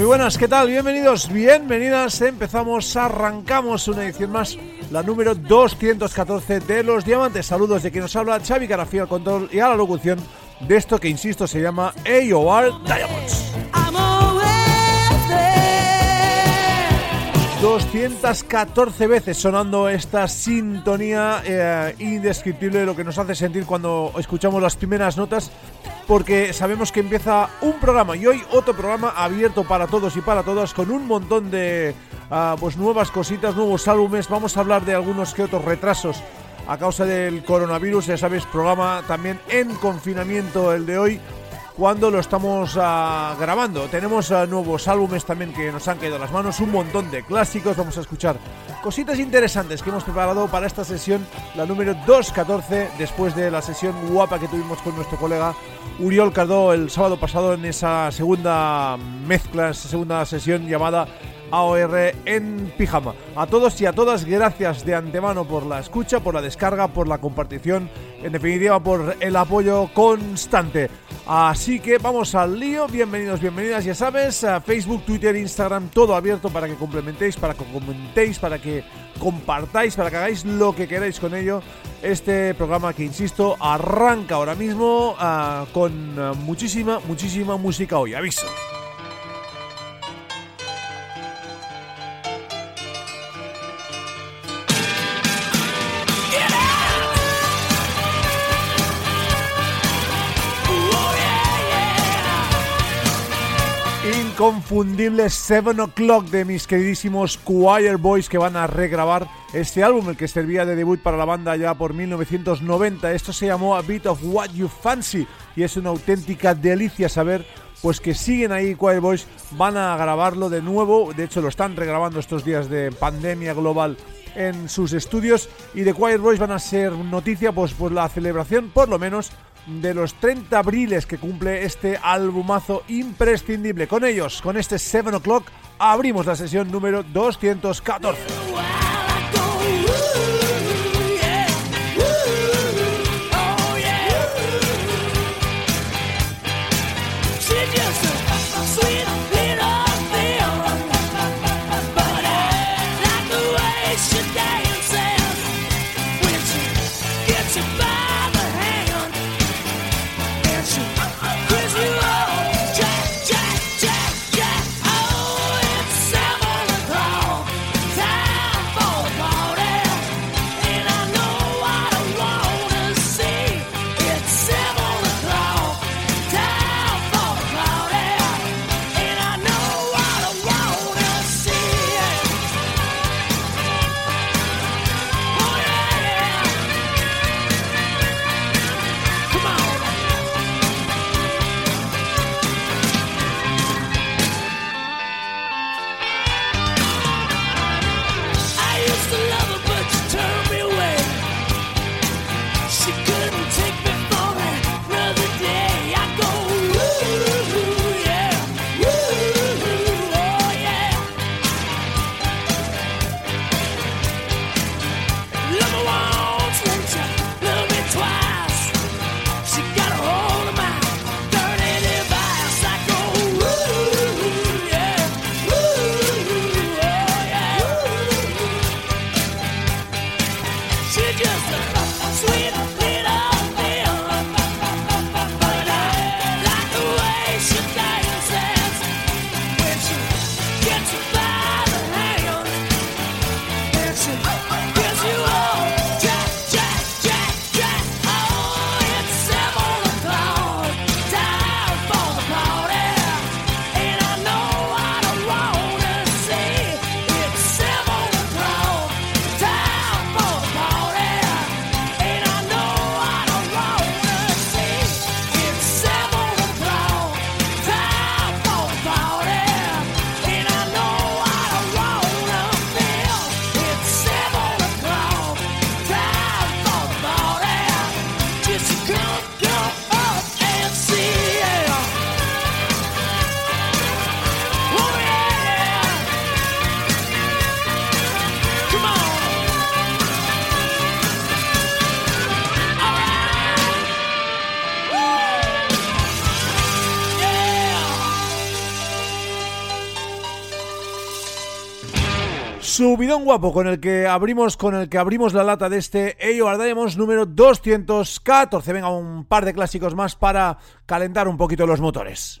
Muy buenas, ¿qué tal? Bienvenidos, bienvenidas. Empezamos, arrancamos una edición más, la número 214 de Los Diamantes. Saludos de quien nos habla, Xavi Garafía al control y a la locución de esto que, insisto, se llama AOR Diamonds. 214 veces sonando esta sintonía eh, indescriptible, lo que nos hace sentir cuando escuchamos las primeras notas, porque sabemos que empieza un programa y hoy otro programa abierto para todos y para todas, con un montón de ah, pues nuevas cositas, nuevos álbumes. Vamos a hablar de algunos que otros retrasos a causa del coronavirus, ya sabes, programa también en confinamiento el de hoy cuando lo estamos ah, grabando. Tenemos ah, nuevos álbumes también que nos han caído a las manos, un montón de clásicos. Vamos a escuchar cositas interesantes que hemos preparado para esta sesión, la número 214, después de la sesión guapa que tuvimos con nuestro colega Uriol Cardó el sábado pasado en esa segunda mezcla, esa segunda sesión llamada AOR en pijama. A todos y a todas, gracias de antemano por la escucha, por la descarga, por la compartición, en definitiva por el apoyo constante. Así que vamos al lío, bienvenidos, bienvenidas, ya sabes, Facebook, Twitter, Instagram, todo abierto para que complementéis, para que comentéis, para que compartáis, para que hagáis lo que queráis con ello. Este programa que, insisto, arranca ahora mismo ah, con muchísima, muchísima música hoy, aviso. Inconfundible Seven O'Clock de mis queridísimos Choir Boys que van a regrabar este álbum, el que servía de debut para la banda ya por 1990. Esto se llamó A Bit of What You Fancy y es una auténtica delicia saber pues que siguen ahí Choir Boys, van a grabarlo de nuevo, de hecho lo están regrabando estos días de pandemia global en sus estudios y de Choir Boys van a ser noticia pues, pues la celebración por lo menos de los 30 abriles que cumple este albumazo imprescindible. Con ellos, con este 7 O'Clock, abrimos la sesión número 214. Subidón guapo con el que abrimos con el que abrimos la lata de este Eyo Diamonds número 214. Venga, un par de clásicos más para calentar un poquito los motores.